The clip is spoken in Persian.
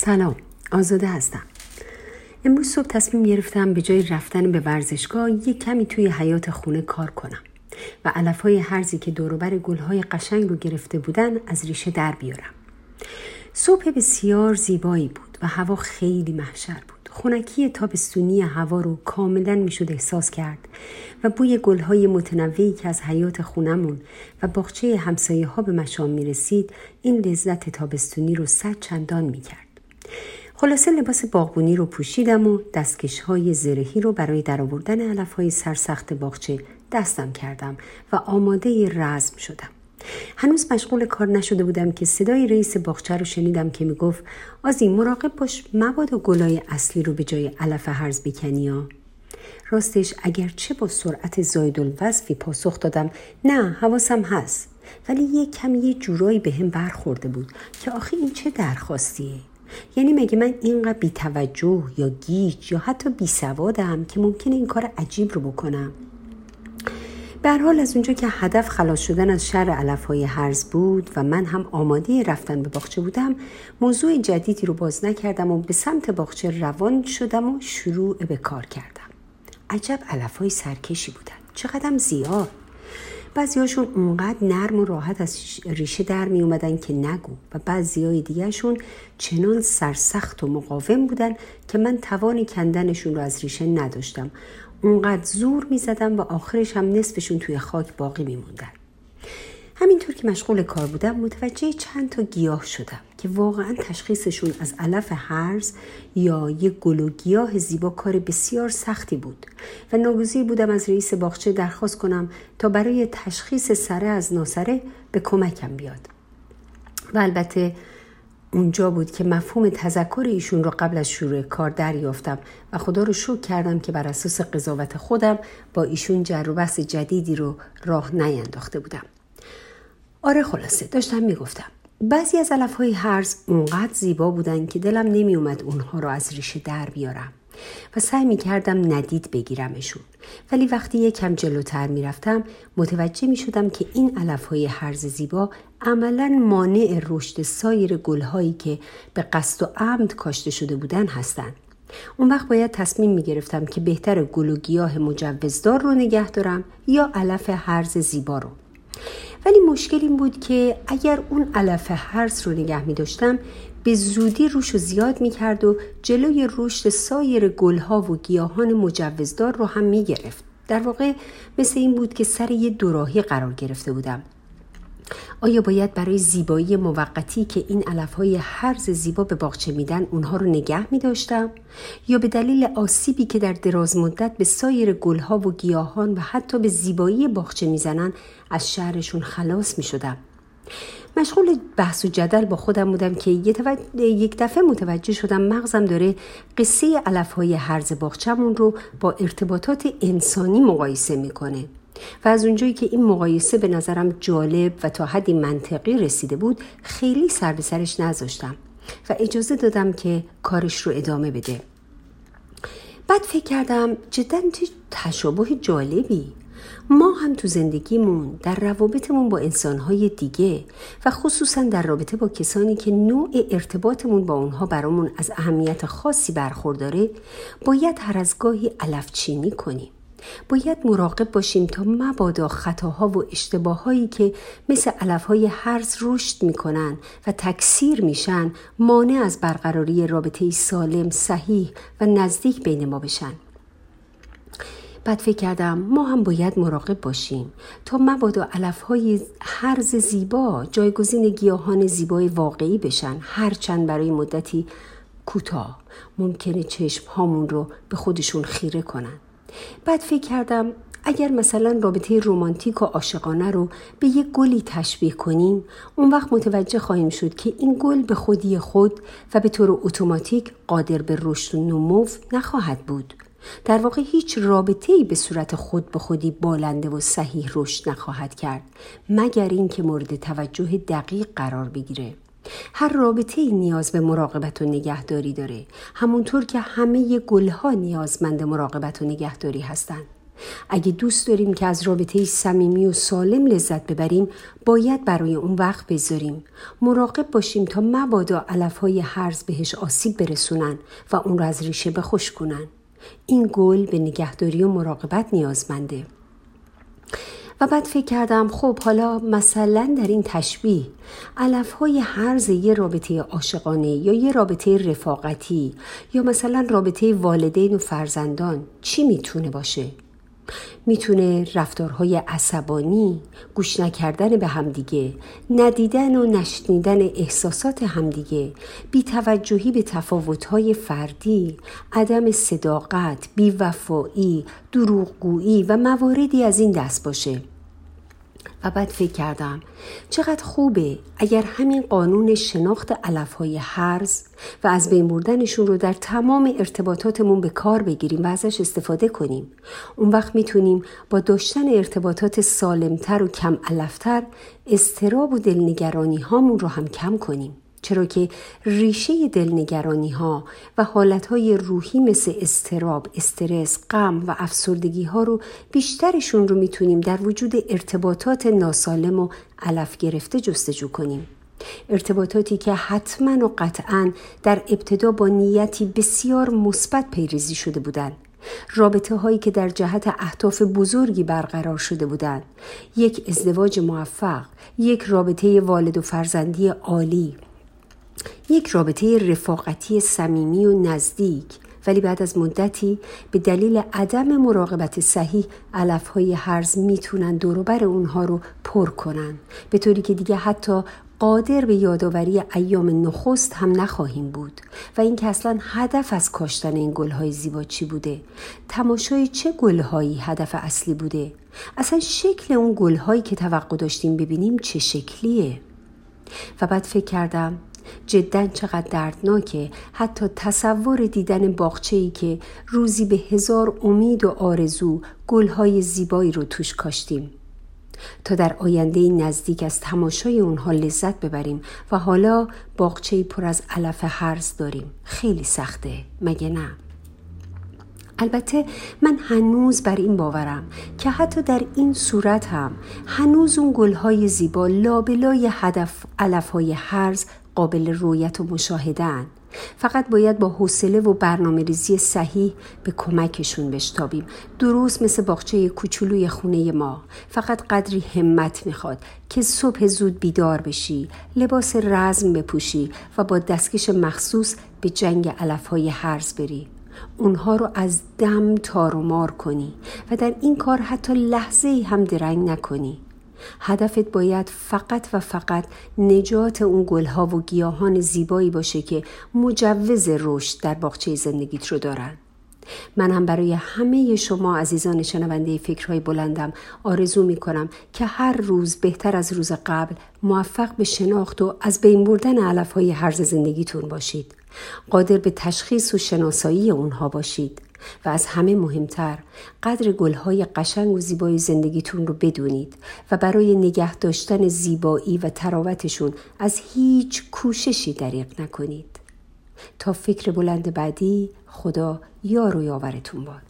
سلام آزاده هستم. امروز صبح تصمیم گرفتم به جای رفتن به ورزشگاه یک کمی توی حیات خونه کار کنم و علف های هرزی که دوروبر گل های قشنگ رو گرفته بودن از ریشه در بیارم. صبح بسیار زیبایی بود و هوا خیلی محشر بود. خونکی تابستونی هوا رو کاملا می‌شد احساس کرد و بوی گلهای متنوعی که از حیات خونمون و باغچه همسایه ها به مشام می رسید این لذت تابستونی رو صد چندان می کرد. خلاصه لباس باغبونی رو پوشیدم و دستکش های زرهی رو برای درآوردن علف های سرسخت باغچه دستم کردم و آماده رزم شدم. هنوز مشغول کار نشده بودم که صدای رئیس باغچه رو شنیدم که می‌گفت آزی مراقب باش مبادا گلای اصلی رو به جای علف هرز بکنی ها. راستش اگرچه با سرعت زاید الوصفی پاسخ دادم نه حواسم هست ولی یه کمی یه جورایی به هم برخورده بود که آخه این چه درخواستیه یعنی مگه من اینقدر بیتوجه یا گیج یا حتی بیسوادم که ممکنه این کار عجیب رو بکنم؟ به حال از اونجا که هدف خلاص شدن از شر علف های هرز بود و من هم آماده رفتن به باغچه بودم موضوع جدیدی رو باز نکردم و به سمت باغچه روان شدم و شروع به کار کردم. عجب علف های سرکشی بودن. چقدرم زیاد. بعضیاشون اونقدر نرم و راحت از ریشه در می اومدن که نگو و بعضی های دیگرشون چنان سرسخت و مقاوم بودن که من توان کندنشون رو از ریشه نداشتم اونقدر زور می زدم و آخرش هم نصفشون توی خاک باقی می موندن. همینطور که مشغول کار بودم متوجه چند تا گیاه شدم که واقعا تشخیصشون از علف هرز یا یک گل و گیاه زیبا کار بسیار سختی بود و ناگزیر بودم از رئیس باغچه درخواست کنم تا برای تشخیص سره از ناسره به کمکم بیاد. و البته اونجا بود که مفهوم تذکر ایشون رو قبل از شروع کار دریافتم و خدا رو شکر کردم که بر اساس قضاوت خودم با ایشون جر و بحث جدیدی رو راه نینداخته بودم. آره خلاصه داشتم می‌گفتم. بعضی از علف های هرز اونقدر زیبا بودن که دلم نمی اومد اونها رو از ریشه در بیارم و سعی می کردم ندید بگیرمشون. ولی وقتی یکم جلوتر می رفتم متوجه می شدم که این علف های هرز زیبا عملا مانع رشد سایر گلهایی که به قصد و عمد کاشته شده بودن هستند. اون وقت باید تصمیم می گرفتم که بهتر گل و گیاه مجوزدار رو نگه دارم یا علف هرز زیبا رو. ولی مشکل این بود که اگر اون علف هرز رو نگه می داشتم به زودی روش رو زیاد می کرد و جلوی رشد سایر گلها و گیاهان مجوزدار رو هم می گرفت. در واقع مثل این بود که سر یه دوراهی قرار گرفته بودم. آیا باید برای زیبایی موقتی که این علف های هرز زیبا به باغچه میدن اونها رو نگه می داشتم؟ یا به دلیل آسیبی که در دراز مدت به سایر گلها و گیاهان و حتی به زیبایی باغچه می‌زنن از شهرشون خلاص می شدم؟ مشغول بحث و جدل با خودم بودم که یک دفعه متوجه شدم مغزم داره قصه علف های هرز باغچمون رو با ارتباطات انسانی مقایسه می‌کنه و از اونجایی که این مقایسه به نظرم جالب و تا حدی منطقی رسیده بود خیلی سر به سرش نذاشتم و اجازه دادم که کارش رو ادامه بده. بعد فکر کردم جدا تشابه جالبی. ما هم تو زندگیمون در روابطمون با انسانهای دیگه و خصوصا در رابطه با کسانی که نوع ارتباطمون با اونها برامون از اهمیت خاصی برخورداره باید هر از گاهی علفچینی کنیم. باید مراقب باشیم تا مبادا خطاها و اشتباهایی که مثل علفهای هرز رشد می‌کنن و تکثیر میشن مانع از برقراری رابطه سالم صحیح و نزدیک بین ما بشن. بعد فکر کردم ما هم باید مراقب باشیم تا مبادا علف های هرز زیبا جایگزین گیاهان زیبای واقعی بشن هرچند برای مدتی کوتاه. ممکنه چشم هامون رو به خودشون خیره کنن. بعد فکر کردم اگر مثلا رابطه رومانتیک و عاشقانه رو به یک گلی تشبیه کنیم اون وقت متوجه خواهیم شد که این گل به خودی خود و به طور اتوماتیک قادر به رشد و نمو نخواهد بود. در واقع هیچ رابطه ای به صورت خود به خودی بالنده و صحیح رشد نخواهد کرد مگر اینکه مورد توجه دقیق قرار بگیره. هر رابطه نیاز به مراقبت و نگهداری داره. همونطور که همه گلها نیازمند مراقبت و نگهداری هستند اگه دوست داریم که از رابطه صمیمی و سالم لذت ببریم باید برای اون وقت بذاریم. مراقب باشیم تا مبادا علفهای هرز بهش آسیب برسونن و اون رو از ریشه بخوش کنن. این گل به نگهداری و مراقبت نیازمنده. و بعد فکر کردم خب حالا مثلا در این تشبیه علف های هرز یه رابطه عاشقانه یا یه رابطه رفاقتی یا مثلا رابطه والدین و فرزندان چی می‌تونه باشه؟ می‌تونه رفتارهای عصبانی، گوش نکردن به همدیگه، ندیدن و نشنیدن احساسات همدیگه، بیتوجهی به تفاوتهای فردی، عدم صداقت، بیوفایی، دروغگویی و مواردی از این دست باشه. و بعد فکر کردم. چقدر خوبه اگر همین قانون شناخت علفهای حرز و از بین بردنشون رو در تمام ارتباطاتمون به کار بگیریم و ازش استفاده کنیم. اون وقت می‌تونیم با داشتن ارتباطات سالمتر و کم علفتر استراب و دلنگرانی هامون رو هم کم کنیم. چرا که ریشه دلنگرانی ها و حالت های روحی مثل استراب، استرس، غم و افسردگی ها رو بیشترشون رو می‌تونیم در وجود ارتباطات ناسالم و علف گرفته جستجو کنیم. ارتباطاتی که حتما و قطعا در ابتدا با نیتی بسیار مثبت پیریزی شده بودند. رابطه هایی که در جهت اهداف بزرگی برقرار شده بودند یک ازدواج موفق یک رابطه والد و فرزندی عالی یک رابطه رفاقتی صمیمی و نزدیک ولی بعد از مدتی به دلیل عدم مراقبت صحیح علفهای هرز می‌تونن دوروبر اونها رو پر کنن. به طوری که دیگه حتی قادر به یادآوری ایام نخست هم نخواهیم بود. و اینکه اصلا هدف از کاشتن این گلهای زیبا چی بوده؟ تماشای چه گلهایی هدف اصلی بوده؟ اصلا شکل اون گلهایی که توقع داشتیم ببینیم چه شکلیه؟ و بعد فکر کردم جدا چقدر دردناکه. حتی تصور دیدن باغچه‌ای که روزی به هزار امید و آرزو گلهای زیبایی رو توش کاشتیم. تا در آینده نزدیک از تماشای اونها لذت ببریم و حالا باغچه پر از علف هرز داریم. خیلی سخته مگه نه؟ البته من هنوز بر این باورم که حتی در این صورت هم هنوز اون گلهای زیبا لابلای هدف علفهای هرز قابل رویت و مشاهدن فقط باید با حوصله و برنامه ریزی صحیح به کمکشون بشتابیم. درست مثل باغچه کوچولوی خونه ما. فقط قدری همت می‌خواد که صبح زود بیدار بشی لباس رزم بپوشی و با دستکش مخصوص به جنگ علفهای هرز بری. اونها رو از دم تار و مار کنی و در این کار حتی لحظه هم درنگ نکنی. هدفت باید فقط و فقط نجات اون گلها و گیاهان زیبایی باشه که مجوز رشد در باغچه زندگیت رو دارن. من هم برای همه شما عزیزان شنونده فکرهای بلندم آرزو می کنم که هر روز بهتر از روز قبل موفق به شناخت و از بین بردن علف های حرز زندگیتون باشید. قادر به تشخیص و شناسایی اونها باشید. و از همه مهمتر قدر گلهای قشنگ و زیبای زندگیتون رو بدونید و برای نگه داشتن زیبایی و تراوتشون از هیچ کوششی دریق نکنید تا فکر بلند بعدی خدا یار و یاورتون باد